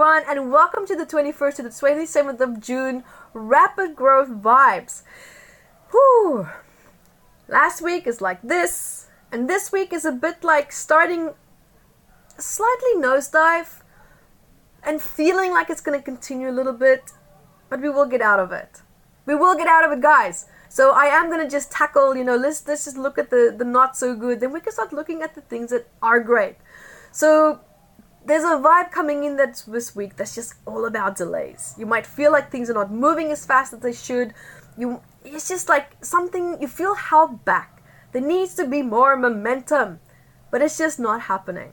everyone, and welcome to the 21st to the 27th of June Rapid Growth Vibes. Whew. Last week is like this, and this week is a bit like starting slightly nosedive and feeling like it's going to continue a little bit, but we will get out of it. We will get out of it, guys. So I am gonna just tackle, you know, let's let's just look at the the not so good. Then we can start looking at the things that are great. So there's a vibe coming in that's this week that's just all about delays. You might feel like things are not moving as fast as they should. You it's just like something you feel held back. There needs to be more momentum, but it's just not happening.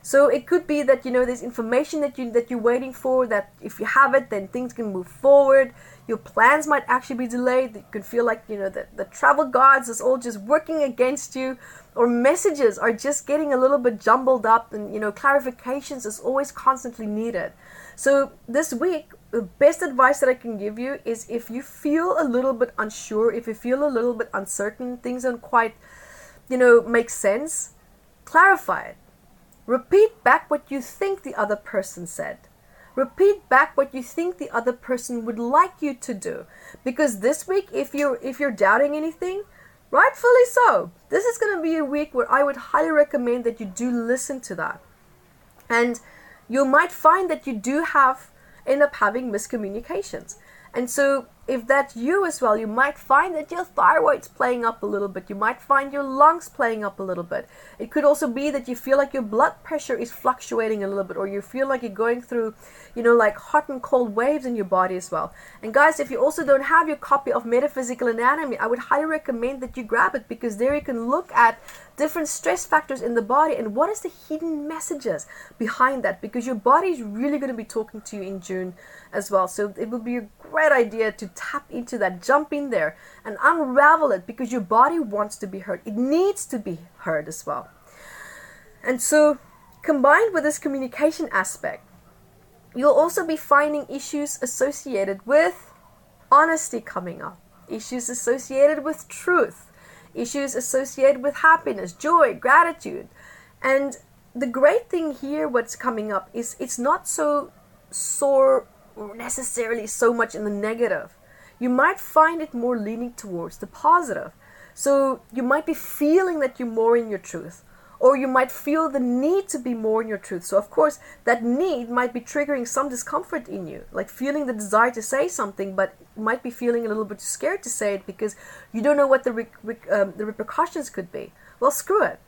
So it could be that you know there's information that you that you're waiting for that if you have it then things can move forward. Your plans might actually be delayed. You can feel like you know the, the travel gods is all just working against you or messages are just getting a little bit jumbled up and you know clarifications is always constantly needed so this week the best advice that i can give you is if you feel a little bit unsure if you feel a little bit uncertain things don't quite you know make sense clarify it repeat back what you think the other person said repeat back what you think the other person would like you to do because this week if you're if you're doubting anything Rightfully so. This is going to be a week where I would highly recommend that you do listen to that. And you might find that you do have end up having miscommunications. And so if that's you as well, you might find that your thyroid's playing up a little bit. You might find your lungs playing up a little bit. It could also be that you feel like your blood pressure is fluctuating a little bit, or you feel like you're going through, you know, like hot and cold waves in your body as well. And guys, if you also don't have your copy of Metaphysical Anatomy, I would highly recommend that you grab it because there you can look at different stress factors in the body and what is the hidden messages behind that because your body is really going to be talking to you in June as well. So it would be a great idea to tap into that, jump in there and unravel it because your body wants to be heard. It needs to be heard as well. And so combined with this communication aspect, you'll also be finding issues associated with honesty coming up, issues associated with truth issues associated with happiness, joy, gratitude. And the great thing here, what's coming up, is it's not so sore necessarily so much in the negative. You might find it more leaning towards the positive. So you might be feeling that you're more in your truth or you might feel the need to be more in your truth. So, of course, that need might be triggering some discomfort in you, like feeling the desire to say something, but might be feeling a little bit scared to say it because you don't know what the, re- re- um, the repercussions could be. Well, screw it.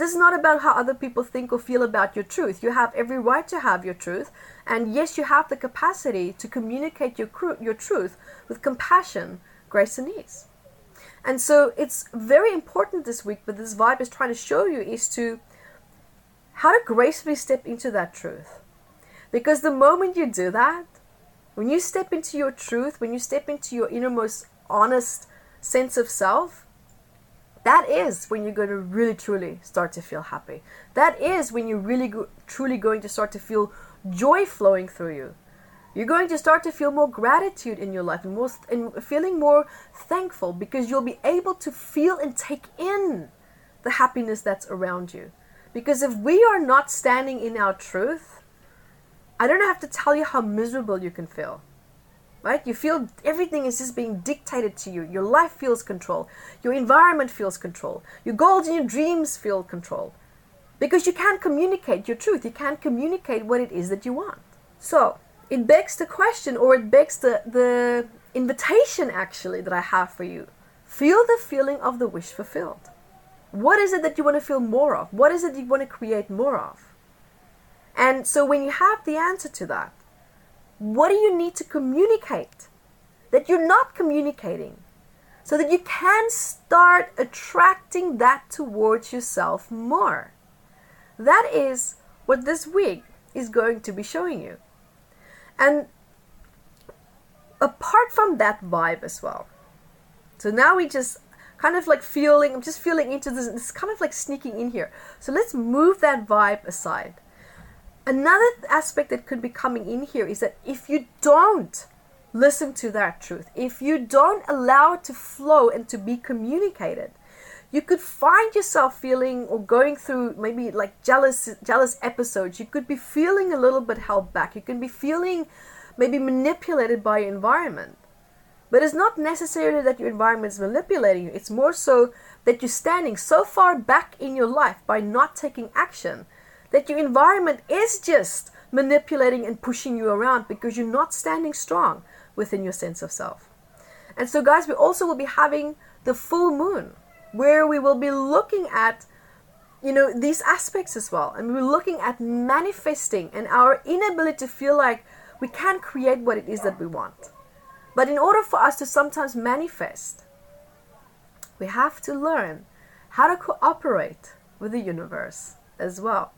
This is not about how other people think or feel about your truth. You have every right to have your truth, and yes, you have the capacity to communicate your, cru- your truth with compassion, grace, and ease. And so it's very important this week, but this vibe is trying to show you is to how to gracefully step into that truth. Because the moment you do that, when you step into your truth, when you step into your innermost honest sense of self, that is when you're going to really truly start to feel happy. That is when you're really go- truly going to start to feel joy flowing through you. You're going to start to feel more gratitude in your life and, more th- and feeling more thankful because you'll be able to feel and take in the happiness that's around you. Because if we are not standing in our truth, I don't have to tell you how miserable you can feel. Right? You feel everything is just being dictated to you. Your life feels control. Your environment feels control. Your goals and your dreams feel control. Because you can't communicate your truth. You can't communicate what it is that you want. So, it begs the question or it begs the, the invitation actually that I have for you. Feel the feeling of the wish fulfilled. What is it that you want to feel more of? What is it you want to create more of? And so when you have the answer to that, what do you need to communicate that you're not communicating so that you can start attracting that towards yourself more? That is what this week is going to be showing you. And apart from that vibe as well. So now we just kind of like feeling, I'm just feeling into this, it's kind of like sneaking in here. So let's move that vibe aside. Another aspect that could be coming in here is that if you don't listen to that truth, if you don't allow it to flow and to be communicated, you could find yourself feeling or going through maybe like jealous jealous episodes. You could be feeling a little bit held back. You can be feeling maybe manipulated by your environment. But it's not necessarily that your environment is manipulating you. It's more so that you're standing so far back in your life by not taking action that your environment is just manipulating and pushing you around because you're not standing strong within your sense of self. And so guys we also will be having the full moon where we will be looking at you know these aspects as well. And we're looking at manifesting and our inability to feel like we can create what it is that we want. But in order for us to sometimes manifest we have to learn how to cooperate with the universe as well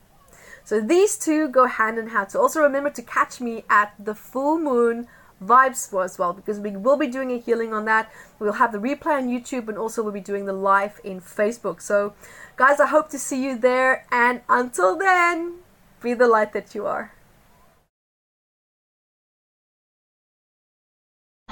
so these two go hand in hand so also remember to catch me at the full moon vibes for as well because we will be doing a healing on that. We'll have the replay on YouTube and also we'll be doing the live in Facebook. So, guys, I hope to see you there. And until then, be the light that you are.